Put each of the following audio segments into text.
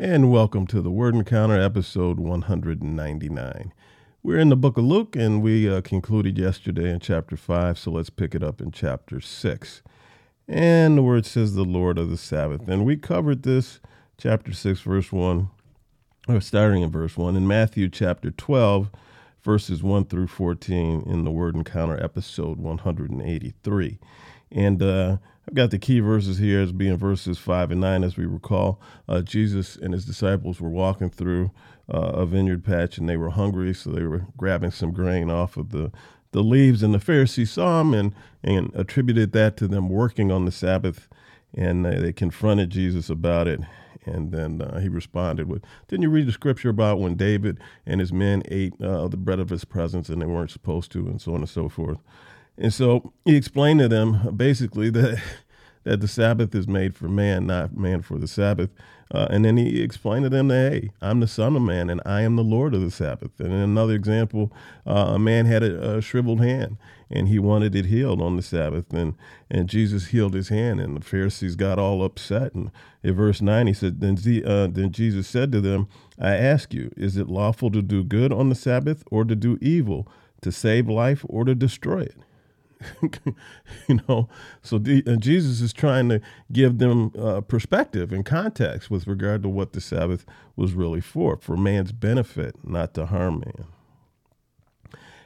and welcome to the Word Encounter, episode 199. We're in the book of Luke, and we uh, concluded yesterday in chapter 5, so let's pick it up in chapter 6. And the word says, the Lord of the Sabbath. And we covered this, chapter 6, verse 1, or starting in verse 1, in Matthew chapter 12, verses 1 through 14, in the Word Encounter, episode 183. And uh, I've got the key verses here as being verses five and nine. As we recall, uh, Jesus and his disciples were walking through uh, a vineyard patch and they were hungry, so they were grabbing some grain off of the, the leaves. And the Pharisees saw them and, and attributed that to them working on the Sabbath. And they confronted Jesus about it. And then uh, he responded with, Didn't you read the scripture about when David and his men ate uh, the bread of his presence and they weren't supposed to, and so on and so forth? And so he explained to them basically that that the Sabbath is made for man, not man for the Sabbath. Uh, and then he explained to them that, hey, I'm the Son of Man and I am the Lord of the Sabbath. And in another example, uh, a man had a, a, shriveled hand and he wanted it healed on the Sabbath. And, and Jesus healed his hand and the Pharisees got all upset. And in verse 9, he said, then, uh, then Jesus said to them, I ask you, is it lawful to do good on the Sabbath or to do evil, to save life or to destroy it? you know, so the, Jesus is trying to give them uh, perspective and context with regard to what the Sabbath was really for, for man's benefit, not to harm man.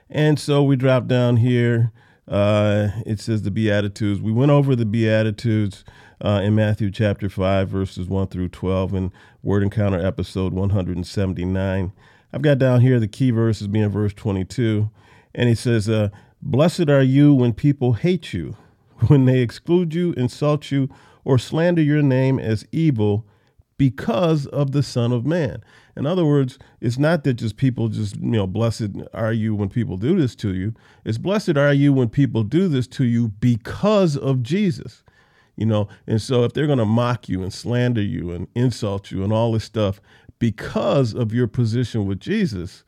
And so we drop down here. Uh, it says the Beatitudes. We went over the Beatitudes uh, in Matthew chapter 5, verses 1 through 12, in Word Encounter episode 179. I've got down here the key verses being verse 22. And he says, uh, Blessed are you when people hate you, when they exclude you, insult you, or slander your name as evil because of the Son of Man. In other words, it's not that just people just, you know, blessed are you when people do this to you. It's blessed are you when people do this to you because of Jesus. You know, and so if they're going to mock you and slander you and insult you and all this stuff because of your position with Jesus,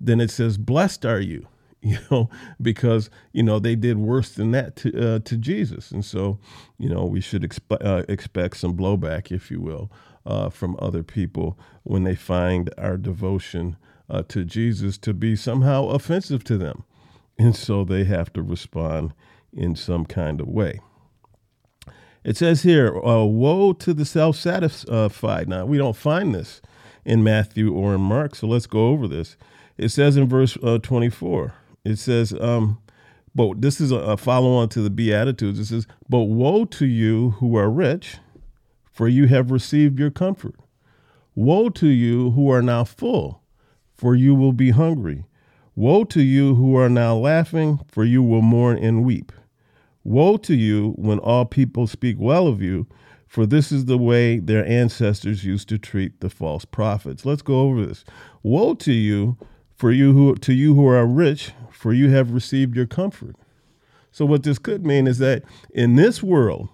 then it says, Blessed are you. you know, because you know they did worse than that to uh, to Jesus, and so you know we should expe- uh, expect some blowback, if you will, uh, from other people when they find our devotion uh, to Jesus to be somehow offensive to them, and so they have to respond in some kind of way. It says here, uh, "Woe to the self-satisfied." Now we don't find this in Matthew or in Mark, so let's go over this. It says in verse uh, 24 it says, um, but this is a, follow on to the Beatitudes. It says, But woe to you who are rich, for you have received your comfort. Woe to you who are now full, for you will be hungry. Woe to you who are now laughing, for you will mourn and weep. Woe to you when all people speak well of you, for this is the way their ancestors used to treat the false prophets. Let's go over this. Woe to you for you who to you who are rich, for you have received your comfort. So what this could mean is that in this world,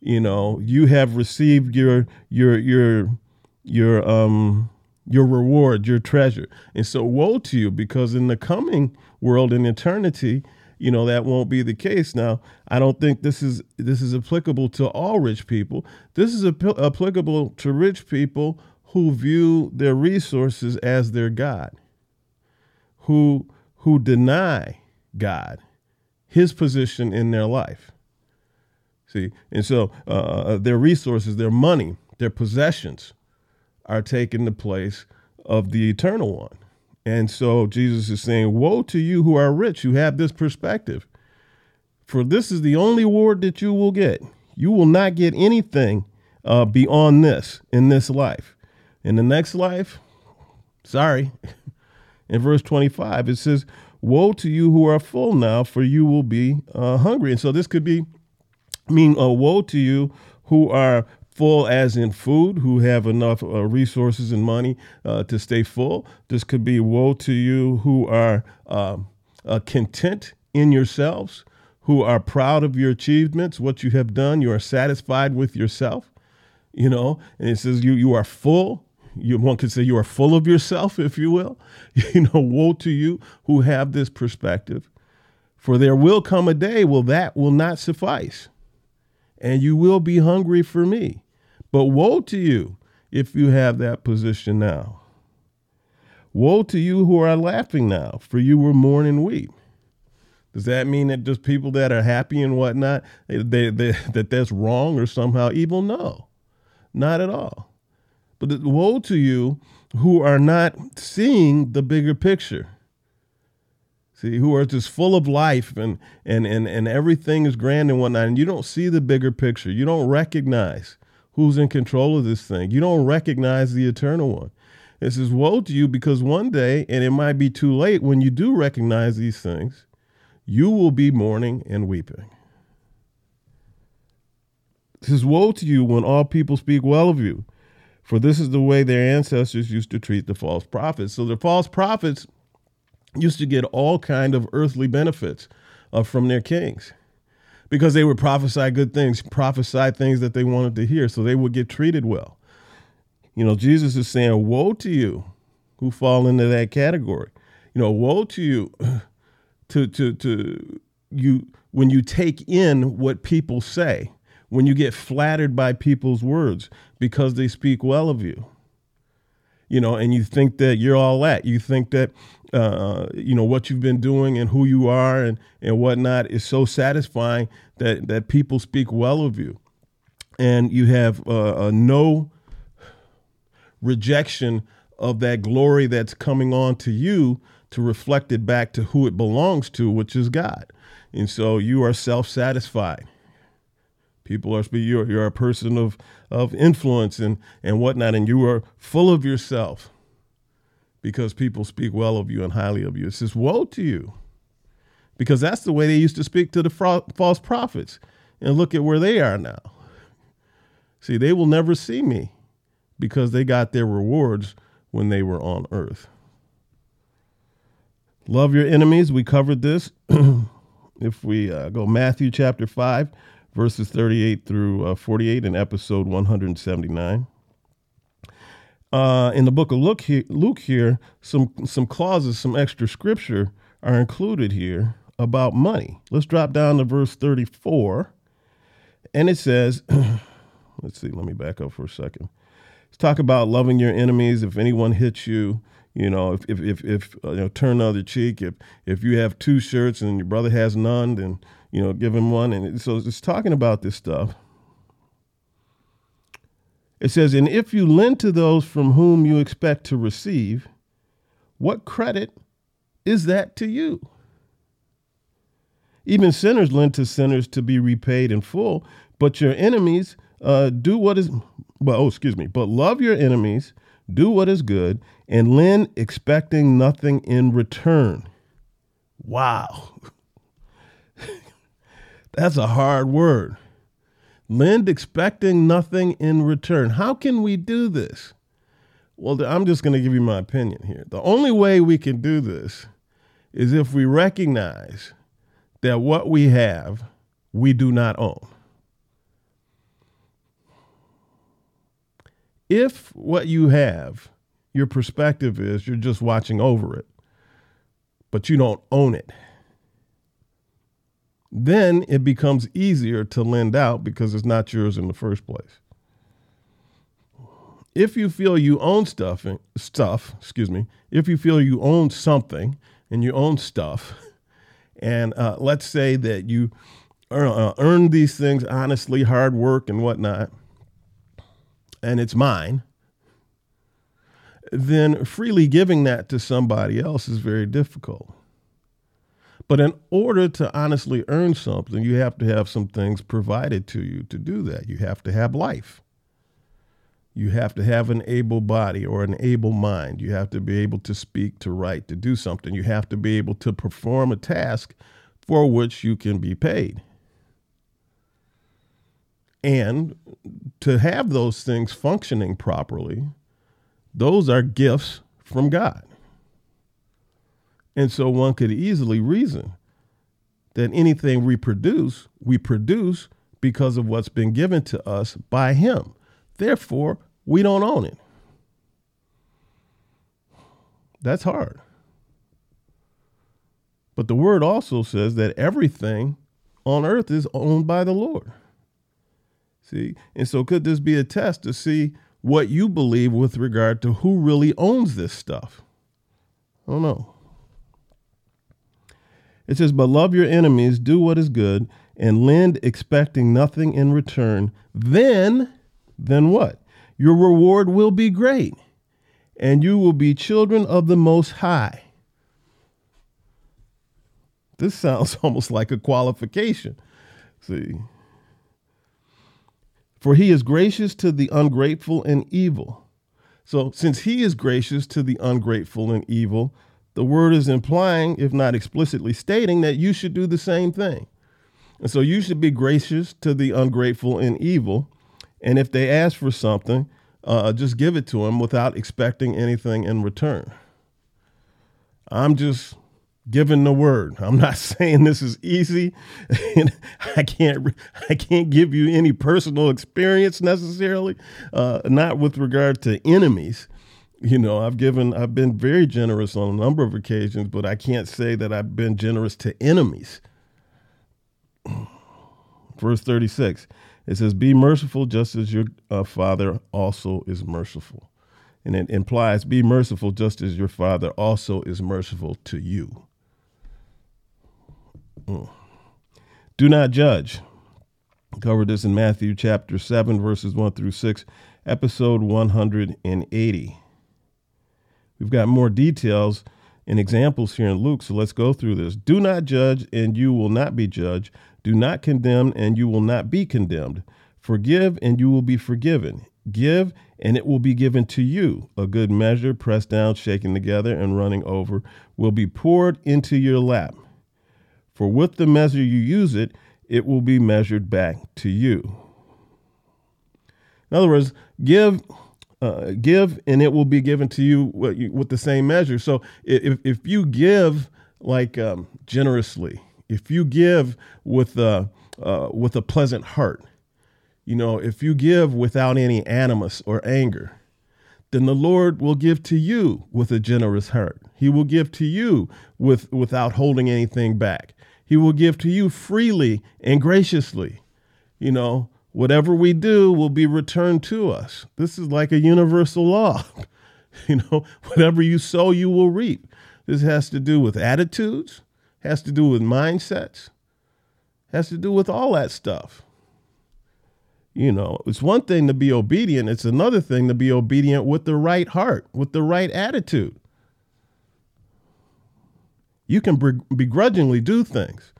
you know, you have received your your your your um your reward, your treasure. And so woe to you because in the coming world in eternity, you know that won't be the case now i don't think this is this is applicable to all rich people this is ap- applicable to rich people who view their resources as their god who who deny God his position in their life. See, and so uh, uh, their resources, their money, their possessions are taking the place of the eternal one. And so Jesus is saying, Woe to you who are rich, who have this perspective. For this is the only reward that you will get. You will not get anything uh, beyond this in this life. In the next life, sorry, in verse 25, it says, Woe to you who are full now, for you will be uh, hungry. And so this could be mean uh, woe to you who are full as in food, who have enough uh, resources and money uh, to stay full. This could be woe to you who are um, uh, content in yourselves, who are proud of your achievements, what you have done. You are satisfied with yourself. You know, and it says you you are full you one could say you are full of yourself, if you will. You know, woe to you who have this perspective. For there will come a day, well, that will not suffice. And you will be hungry for me. But woe to you if you have that position now. Woe to you who are laughing now, for you will mourn and weep. Does that mean that just people that are happy and whatnot, they, they, they, that that's wrong or somehow evil? No, not at all. But woe to you who are not seeing the bigger picture. See, who are just full of life and, and, and, and everything is grand and whatnot, and you don't see the bigger picture. You don't recognize who's in control of this thing. You don't recognize the eternal one. It says, Woe to you, because one day, and it might be too late, when you do recognize these things, you will be mourning and weeping. It says, Woe to you when all people speak well of you, for this is the way their ancestors used to treat the false prophets. So the false prophets used to get all kind of earthly benefits uh, from their kings because they would prophesy good things, prophesy things that they wanted to hear, so they would get treated well. You know, Jesus is saying, Woe to you who fall into that category. You know, woe to you to to to you when you take in what people say, when you get flattered by people's words because they speak well of you. You know, and you think that you're all that. You think that uh, you know what you've been doing and who you are and and whatnot is so satisfying that that people speak well of you, and you have uh, no rejection of that glory that's coming on to you to reflect it back to who it belongs to, which is God. And so you are self satisfied. People are you're, you're a person of, of influence and, and whatnot, and you are full of yourself because people speak well of you and highly of you. It says, Woe to you. Because that's the way they used to speak to the false prophets. And look at where they are now. See, they will never see me because they got their rewards when they were on earth. Love your enemies. We covered this. if we uh, go Matthew chapter 5, verses 38 through uh, 48 in episode 179. Uh, in the book of Luke here, Luke here, some some clauses, some extra scripture are included here about money. Let's drop down to verse 34. And it says, let's see, let me back up for a second. Let's talk about loving your enemies. If anyone hits you, you know, if if if, if uh, you know, turn the other cheek. If if you have two shirts and your brother has none, then you know, give him one. And so it's talking about this stuff. It says, and if you lend to those from whom you expect to receive, what credit is that to you? Even sinners lend to sinners to be repaid in full, but your enemies uh, do what is well, oh, excuse me, but love your enemies, do what is good, and lend expecting nothing in return. Wow. That's a hard word. Lend expecting nothing in return. How can we do this? Well, I'm just going to give you my opinion here. The only way we can do this is if we recognize that what we have, we do not own. If what you have, your perspective is you're just watching over it, but you don't own it, then it becomes easier to lend out because it's not yours in the first place. If you feel you own stuff, stuff, excuse me, if you feel you own something and you own stuff, and uh, let's say that you earn, uh, earn these things honestly, hard work and whatnot, and it's mine, then freely giving that to somebody else is very difficult. But in order to honestly earn something, you have to have some things provided to you to do that. You have to have life. You have to have an able body or an able mind. You have to be able to speak, to write, to do something. You have to be able to perform a task for which you can be paid. And to have those things functioning properly, those are gifts from God. And so one could easily reason that anything we produce, we produce because of what's been given to us by Him. Therefore, we don't own it. That's hard. But the word also says that everything on earth is owned by the Lord. See? And so could this be a test to see what you believe with regard to who really owns this stuff. I don't know. It says, But love your enemies, do what is good, and lend expecting nothing in return. Then, then what? Your reward will be great, and you will be children of the Most High. This sounds almost like a qualification. See? For he is gracious to the ungrateful and evil. So, since he is gracious to the ungrateful and evil, the word is implying, if not explicitly stating, that you should do the same thing. And so you should be gracious to the ungrateful and evil. And if they ask for something, uh, just give it to them without expecting anything in return. I'm just giving the word. I'm not saying this is easy. I can't I can't give you any personal experience necessarily, uh, not with regard to enemies. You know, I've given I've been very generous on a number of occasions, but I can't say that I've been generous to enemies. Verse 36. It says, Be merciful just as your uh, Father also is merciful. And it implies, Be merciful just as your Father also is merciful to you. Mm. Do not judge. covered this in Matthew chapter 7, verses 1 through 6, episode 180. We've got more details and examples here in Luke, so let's go through this. Do not judge, and you will not be judged. Do not condemn, and you will not be condemned. Forgive, and you will be forgiven. Give, and it will be given to you. A good measure, pressed down, shaken together, and running over, will be poured into your lap. For with the measure you use it, it will be measured back to you. In other words, give, uh, give, and it will be given to you with the same measure. So if if you give like um, generously, if you give with a uh, with a pleasant heart, you know, if you give without any animus or anger, then the Lord will give to you with a generous heart. He will give to you with without holding anything back. He will give to you freely and graciously. You know, whatever we do will be returned to us. This is like a universal law. you know, whatever you sow, you will reap. This has to do with attitudes, has to do with mindsets, has to do with all that stuff. You know, it's one thing to be obedient, it's another thing to be obedient with the right heart, with the right attitude. You can begrudgingly do things.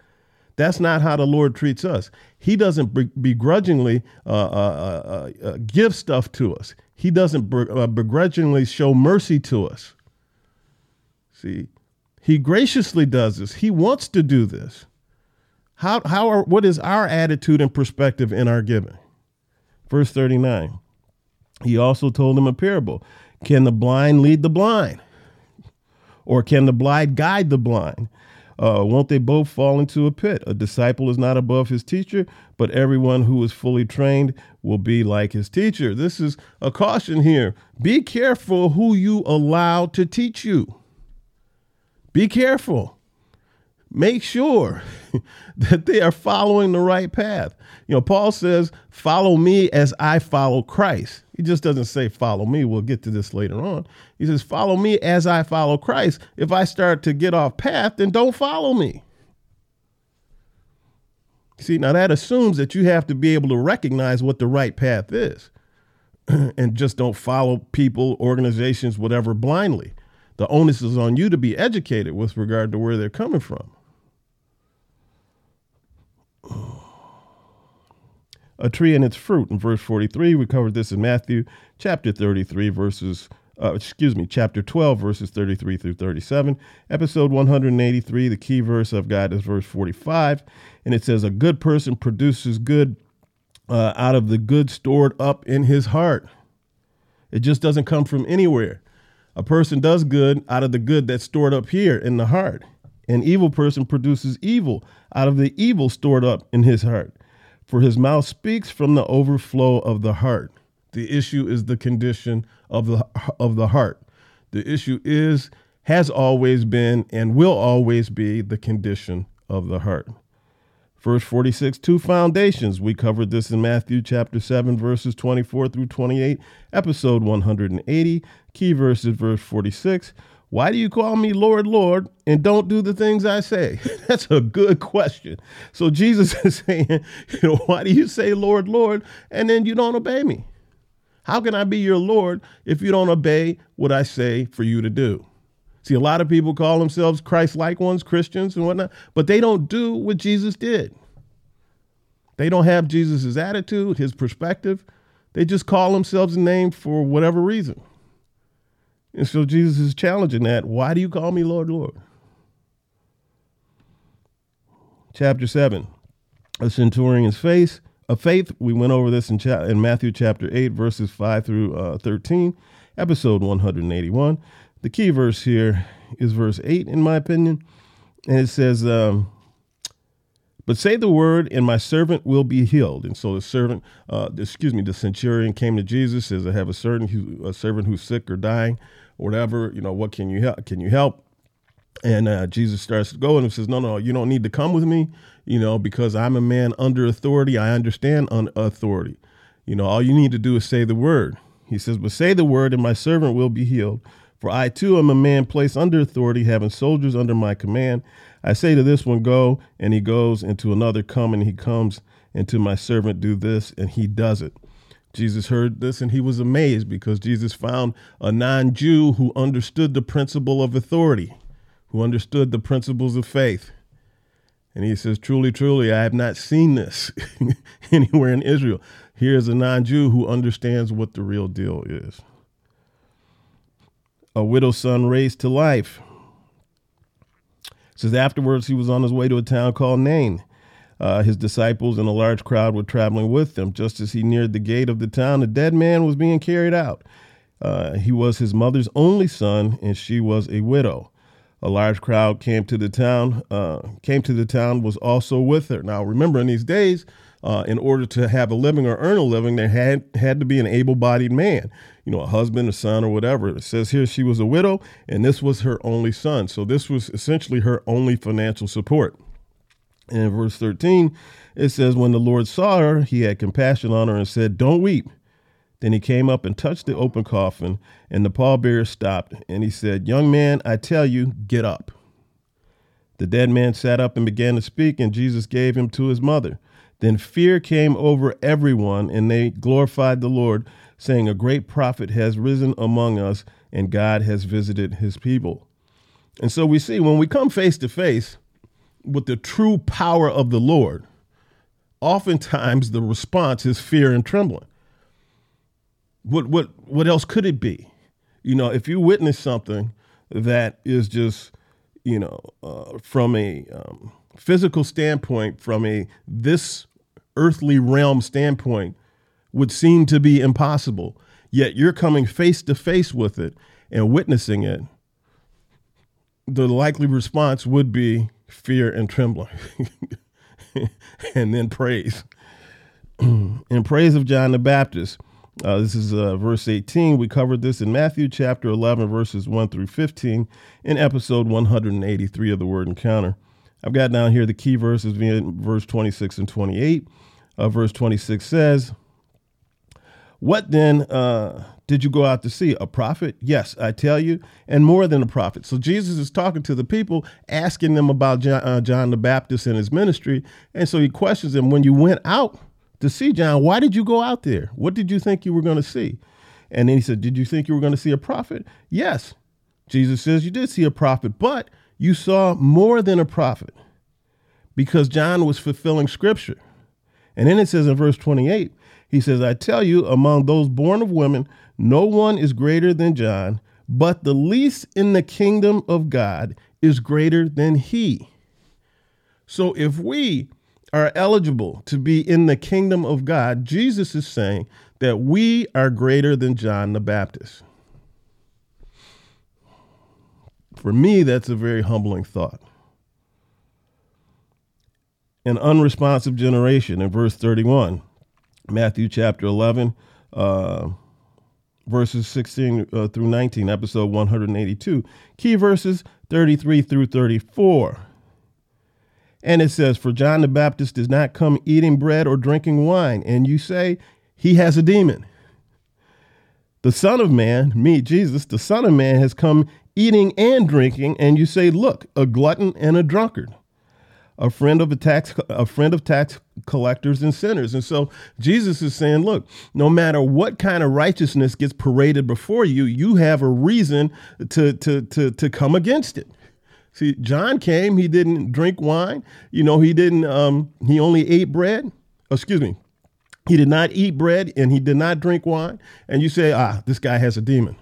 That's not how the Lord treats us. He doesn't begrudgingly uh, uh, uh, uh, give stuff to us. He doesn't uh, begrudgingly show mercy to us. See, He graciously does this. He wants to do this. How, how are, what is our attitude and perspective in our giving? Verse 39. He also told them a parable. Can the blind lead the blind? Or can the blind guide the blind? Uh, won't they both fall into a pit? A disciple is not above his teacher, but everyone who is fully trained will be like his teacher. This is a caution here. Be careful who you allow to teach you. Be careful make sure that they are following the right path. You know, Paul says, Follow me as I follow Christ. He just doesn't say, Follow me. We'll get to this later on. He says, Follow me as I follow Christ. If I start to get off path, then don't follow me. See, now that assumes that you have to be able to recognize what the right path is and just don't follow people, organizations, whatever blindly. The onus is on you to be educated with regard to where they're coming from. A tree and its fruit in verse 43. We covered this in Matthew chapter 33, verses, uh, excuse me, chapter 12, verses 33 through 37. Episode 183, the key verse I've got is verse 45. And it says, A good person produces good uh, out of the good stored up in his heart. It just doesn't come from anywhere. A person does good out of the good that's stored up here in the heart. An evil person produces evil out of the evil stored up in his heart. For his mouth speaks from the overflow of the heart. The issue is the condition of the of the heart. The issue is has always been and will always be the condition of the heart. Verse 46, two foundations. We covered this in Matthew chapter 7, verses 24 through 28, episode 180. Key verses, verse 46. Why do you call me Lord, Lord, and don't do the things I say? That's a good question. So Jesus is saying, you know, why do you say Lord, Lord, and then you don't obey me? How can I be your Lord if you don't obey what I say for you to do? See, a lot of people call themselves Christ like ones, Christians and whatnot, but they don't do what Jesus did. They don't have Jesus' attitude, his perspective. They just call themselves a name for whatever reason. And so Jesus is challenging that. Why do you call me Lord, Lord? Chapter 7, a centurion's face of faith. We went over this in, cha- in Matthew chapter 8, verses 5 through uh, 13, episode 181. The key verse here is verse 8, in my opinion. And it says, um, But say the word, and my servant will be healed. And so the servant, uh, excuse me, the centurion came to Jesus, says, I have a certain a servant who's sick or dying, whatever. You know, what can you help? Can you help? And uh, Jesus starts to go and says, No, no, you don't need to come with me, you know, because I'm a man under authority. I understand un- authority. You know, all you need to do is say the word. He says, But say the word, and my servant will be healed. For I too am a man placed under authority, having soldiers under my command. I say to this one, Go, and he goes, and to another, Come, and he comes, and to my servant, Do this, and he does it. Jesus heard this and he was amazed because Jesus found a non Jew who understood the principle of authority, who understood the principles of faith. And he says, Truly, truly, I have not seen this anywhere in Israel. Here's a non Jew who understands what the real deal is a widow's son raised to life. It says afterwards he was on his way to a town called Nain. Uh, his disciples and a large crowd were traveling with him. Just as he neared the gate of the town, a dead man was being carried out. Uh, he was his mother's only son, and she was a widow. A large crowd came to the town. Uh, came to the town was also with her. Now, remember, in these days, uh, in order to have a living or earn a living, there had had to be an able-bodied man you know, a husband, a son, or whatever. It says here she was a widow, and this was her only son. So this was essentially her only financial support. And in verse 13, it says, When the Lord saw her, he had compassion on her and said, Don't weep. Then he came up and touched the open coffin, and the pallbearer stopped, and he said, Young man, I tell you, get up. The dead man sat up and began to speak, and Jesus gave him to his mother. Then fear came over everyone, and they glorified the Lord, saying, A great prophet has risen among us, and God has visited his people. And so we see when we come face to face with the true power of the Lord, oftentimes the response is fear and trembling. What, what, what else could it be? You know, if you witness something that is just, you know, uh, from a um, physical standpoint, from a this earthly realm standpoint, would seem to be impossible. Yet you're coming face to face with it and witnessing it. The likely response would be fear and trembling, and then praise. in praise of John the Baptist, uh, this is uh, verse 18. We covered this in Matthew chapter 11, verses 1 through 15, in episode 183 of the Word Encounter. I've got down here the key verses, being verse 26 and 28. Uh, verse 26 says, what then uh, did you go out to see? A prophet? Yes, I tell you, and more than a prophet. So Jesus is talking to the people, asking them about John, uh, John the Baptist and his ministry. And so he questions them when you went out to see John, why did you go out there? What did you think you were going to see? And then he said, Did you think you were going to see a prophet? Yes. Jesus says, You did see a prophet, but you saw more than a prophet because John was fulfilling scripture. And then it says in verse 28 he says, I tell you, among those born of women, no one is greater than John, but the least in the kingdom of God is greater than he. So if we are eligible to be in the kingdom of God, Jesus is saying that we are greater than John the Baptist. For me, that's a very humbling thought. An unresponsive generation in verse 31 Matthew chapter 11, uh, verses 16 uh, through 19, episode 182. Key verses 33 through 34. And it says, For John the Baptist does not come eating bread or drinking wine. And you say, He has a demon. The Son of Man, me, Jesus, the Son of Man has come eating and drinking, and you say, Look, a glutton and a drunkard, a friend of a tax a friend of tax collectors and sinners. And so Jesus is saying, Look, no matter what kind of righteousness gets paraded before you, you have a reason to to to, to come against it. See, John came, he didn't drink wine, you know, he didn't um, he only ate bread. Excuse me, he did not eat bread and he did not drink wine. And you say, ah, this guy has a demon.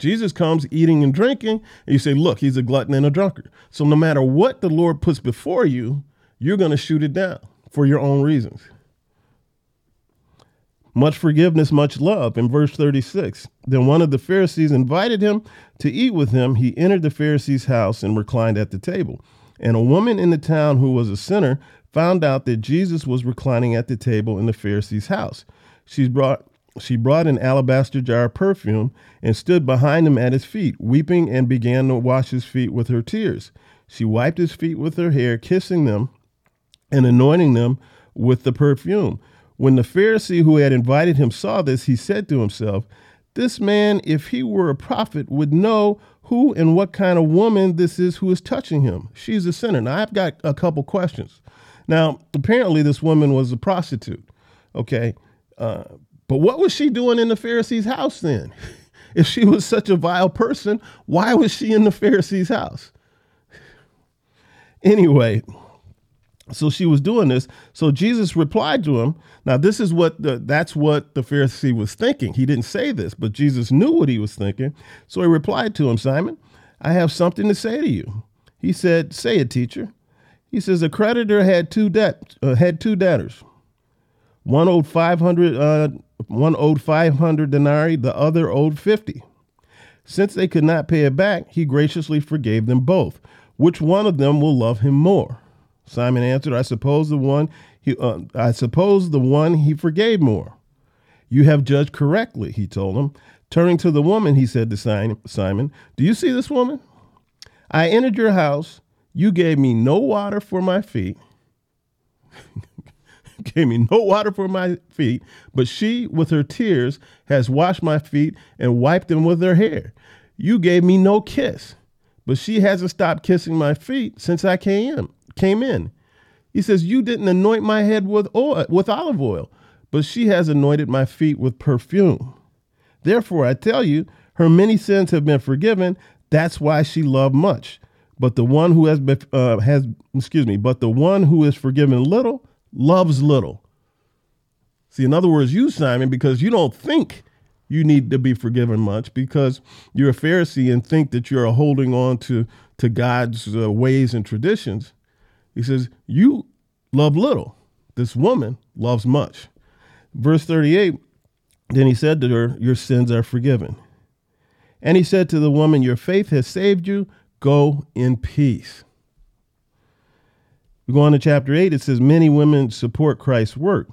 Jesus comes eating and drinking, and you say, look, he's a glutton and a drunkard. So no matter what the Lord puts before you, you're going to shoot it down for your own reasons. Much forgiveness, much love. In verse 36, then one of the Pharisees invited him to eat with him. He entered the Pharisee's house and reclined at the table. And a woman in the town who was a sinner found out that Jesus was reclining at the table in the Pharisee's house. She brought she brought an alabaster jar of perfume and stood behind him at his feet, weeping, and began to wash his feet with her tears. She wiped his feet with her hair, kissing them and anointing them with the perfume. When the Pharisee who had invited him saw this, he said to himself, This man, if he were a prophet, would know who and what kind of woman this is who is touching him. She's a sinner. Now, I've got a couple questions. Now, apparently, this woman was a prostitute. Okay. Uh, but what was she doing in the Pharisee's house then? if she was such a vile person, why was she in the Pharisee's house? Anyway, so she was doing this. So Jesus replied to him. Now, this is what the, that's what the Pharisee was thinking. He didn't say this, but Jesus knew what he was thinking. So he replied to him, Simon, I have something to say to you. He said, Say it, teacher. He says a creditor had two debt uh, had two debtors. One owed five hundred uh, one owed five hundred denarii, the other owed fifty. Since they could not pay it back, he graciously forgave them both. Which one of them will love him more? Simon answered, I suppose the one he uh, I suppose the one he forgave more. You have judged correctly, he told him. Turning to the woman, he said to Simon, Do you see this woman? I entered your house you gave me no water for my feet. gave me no water for my feet, but she, with her tears, has washed my feet and wiped them with her hair. You gave me no kiss, but she hasn't stopped kissing my feet since I came in. Came in. He says, "You didn't anoint my head with oil, with olive oil, but she has anointed my feet with perfume. Therefore, I tell you, her many sins have been forgiven. That's why she loved much." But the one who has uh, has excuse me, but the one who is forgiven little loves little. See, in other words, you Simon, because you don't think you need to be forgiven much because you're a Pharisee and think that you're holding on to to God's uh, ways and traditions. He says you love little. This woman loves much. Verse 38. Then he said to her, Your sins are forgiven. And he said to the woman, Your faith has saved you. Go in peace. We go on to chapter 8. It says, Many women support Christ's work.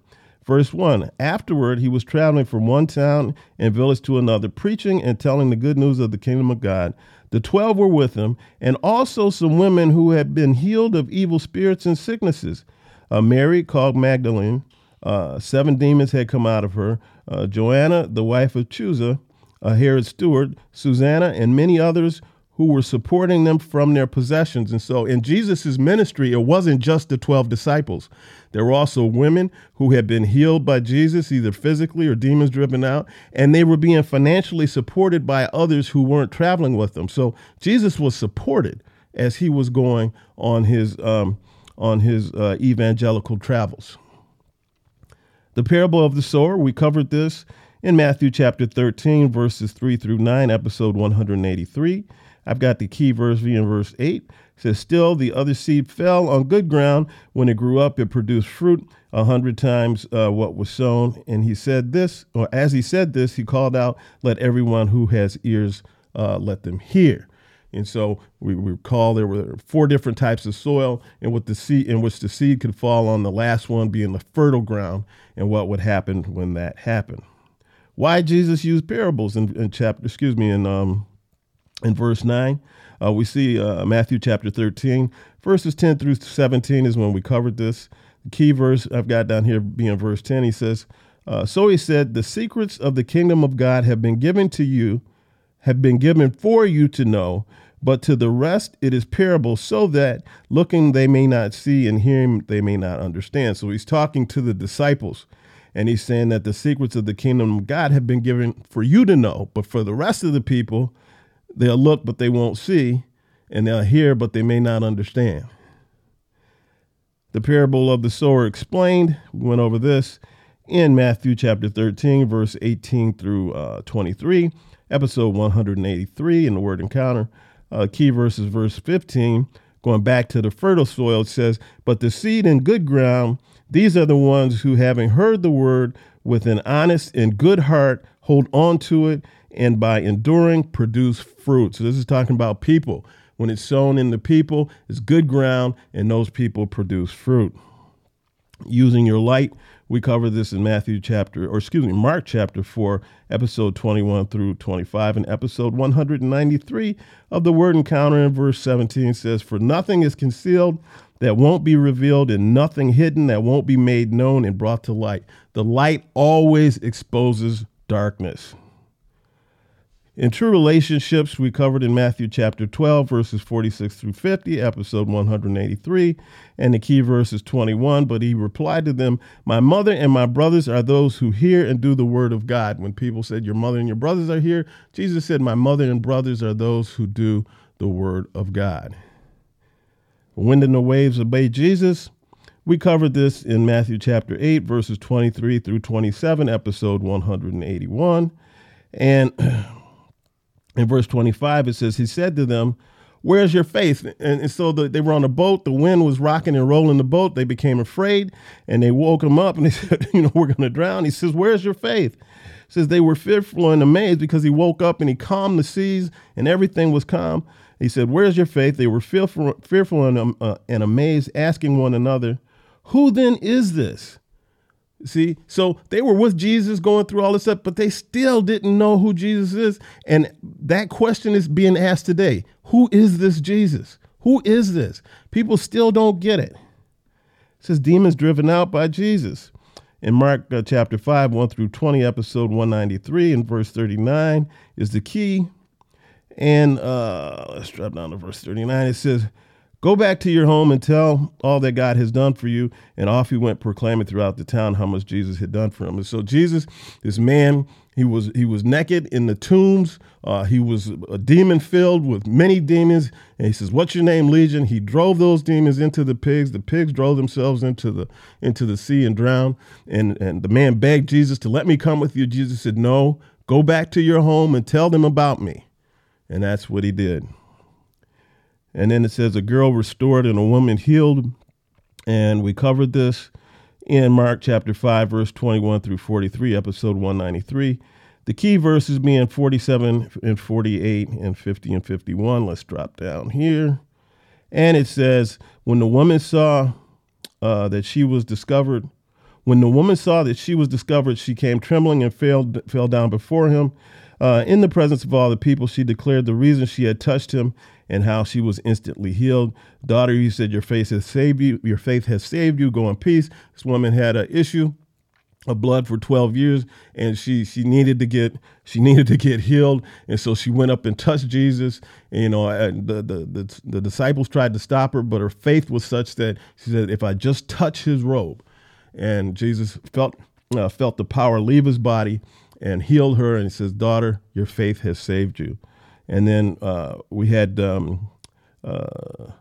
Verse 1 Afterward, he was traveling from one town and village to another, preaching and telling the good news of the kingdom of God. The twelve were with him, and also some women who had been healed of evil spirits and sicknesses. Uh, Mary, called Magdalene, uh, seven demons had come out of her. Uh, Joanna, the wife of Chuza, a Herod's steward, Susanna, and many others who were supporting them from their possessions. And so in Jesus' ministry, it wasn't just the 12 disciples. There were also women who had been healed by Jesus, either physically or demons driven out, and they were being financially supported by others who weren't traveling with them. So Jesus was supported as he was going on his, um, on his uh, evangelical travels. The parable of the sower, we covered this in Matthew chapter 13, verses 3 through 9, episode 183. I've got the key verse in verse 8. It says, Still the other seed fell on good ground. When it grew up, it produced fruit a hundred times uh, what was sown. And he said this, or as he said this, he called out, Let everyone who has ears uh, let them hear. And so we, recall there were four different types of soil in, what the seed, in which the seed could fall on, the last one being the fertile ground, and what would happen when that happened. Why Jesus used parables in, in chapter, excuse me, in um, in verse 9. Uh, we see uh, Matthew chapter 13, verses 10 through 17 is when we covered this. The key verse I've got down here being verse 10, he says, uh, So he said, The secrets of the kingdom of God have been given to you, have been given for you to know, but to the rest it is parable, so that looking they may not see and hearing they may not understand. So he's talking to the disciples. And he's saying that the secrets of the kingdom of God have been given for you to know, but for the rest of the people, they'll look, but they won't see, and they'll hear, but they may not understand. The parable of the sower explained, we went over this in Matthew chapter 13, verse 18 through uh, 23, episode 183 in the Word Encounter. Uh, key verses, verse 15, going back to the fertile soil, it says, But the seed in good ground these are the ones who, having heard the word with an honest and good heart, hold on to it and by enduring produce fruit. So, this is talking about people. When it's sown in the people, it's good ground, and those people produce fruit. Using your light, we cover this in Matthew chapter, or excuse me, Mark chapter 4, episode 21 through 25, and episode 193 of the Word Encounter in verse 17 says, For nothing is concealed that won't be revealed and nothing hidden that won't be made known and brought to light. The light always exposes darkness. In true relationships, we covered in Matthew chapter 12, verses 46 through 50, episode 183, and the key verse is 21. But he replied to them, My mother and my brothers are those who hear and do the word of God. When people said, Your mother and your brothers are here, Jesus said, My mother and brothers are those who do the word of God. Wind and the waves obey Jesus. We covered this in Matthew chapter 8, verses 23 through 27, episode 181. And in verse 25, it says, He said to them, Where's your faith? And, and so the, they were on a boat. The wind was rocking and rolling the boat. They became afraid and they woke him up and they said, You know, we're going to drown. He says, Where's your faith? He says they were fearful and amazed because he woke up and he calmed the seas and everything was calm. He said, Where's your faith? They were fearful, fearful and, um, uh, and amazed, asking one another, Who then is this? See, so they were with Jesus going through all this stuff, but they still didn't know who Jesus is. And that question is being asked today Who is this Jesus? Who is this? People still don't get it. It says demons driven out by Jesus. In Mark uh, chapter 5, 1 through 20, episode 193, and verse 39 is the key. And uh, let's drop down to verse 39. It says, Go back to your home and tell all that God has done for you. And off he went proclaiming throughout the town how much Jesus had done for him. And so Jesus, this man, he was he was naked in the tombs. Uh, he was a demon filled with many demons. And he says, "What's your name, Legion?" He drove those demons into the pigs. The pigs drove themselves into the into the sea and drowned. And and the man begged Jesus to let me come with you. Jesus said, "No, go back to your home and tell them about me." And that's what he did. And then it says a girl restored and a woman healed. And we covered this in Mark chapter 5, verse 21 through 43, episode 193. The key verses being 47 and 48 and 50 and 51. Let's drop down here. And it says, When the woman saw uh, that she was discovered, when the woman saw that she was discovered, she came trembling and fell, fell down before him. Uh, in the presence of all the people, she declared the reason she had touched him and how she was instantly healed. Daughter, you said your faith has saved you. Your faith has saved you. Go in peace. This woman had an issue of blood for 12 years and she she needed to get she needed to get healed and so she went up and touched jesus and, you know the, the, the the disciples tried to stop her but her faith was such that she said if i just touch his robe and jesus felt uh, felt the power leave his body and healed her. And he says, Daughter, your faith has saved you. And then uh, we had um, uh,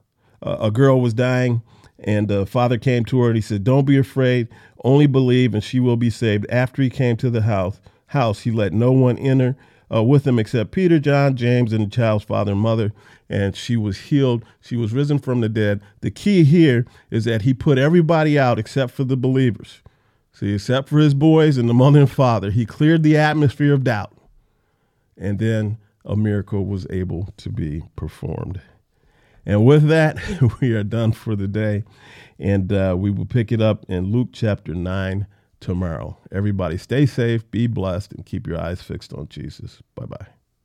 a girl was dying, and the father came to her and he said, Don't be afraid, only believe, and she will be saved. After he came to the house, house he let no one enter. Uh, with him except Peter, John, James, and the child's father and mother, and she was healed. She was risen from the dead. The key here is that he put everybody out except for the believers. See, except for his boys and the mother and father, he cleared the atmosphere of doubt. And then a miracle was able to be performed. And with that, we are done for the day. And uh, we will pick it up in Luke chapter 9 tomorrow. Everybody stay safe, be blessed, and keep your eyes fixed on Jesus. Bye bye.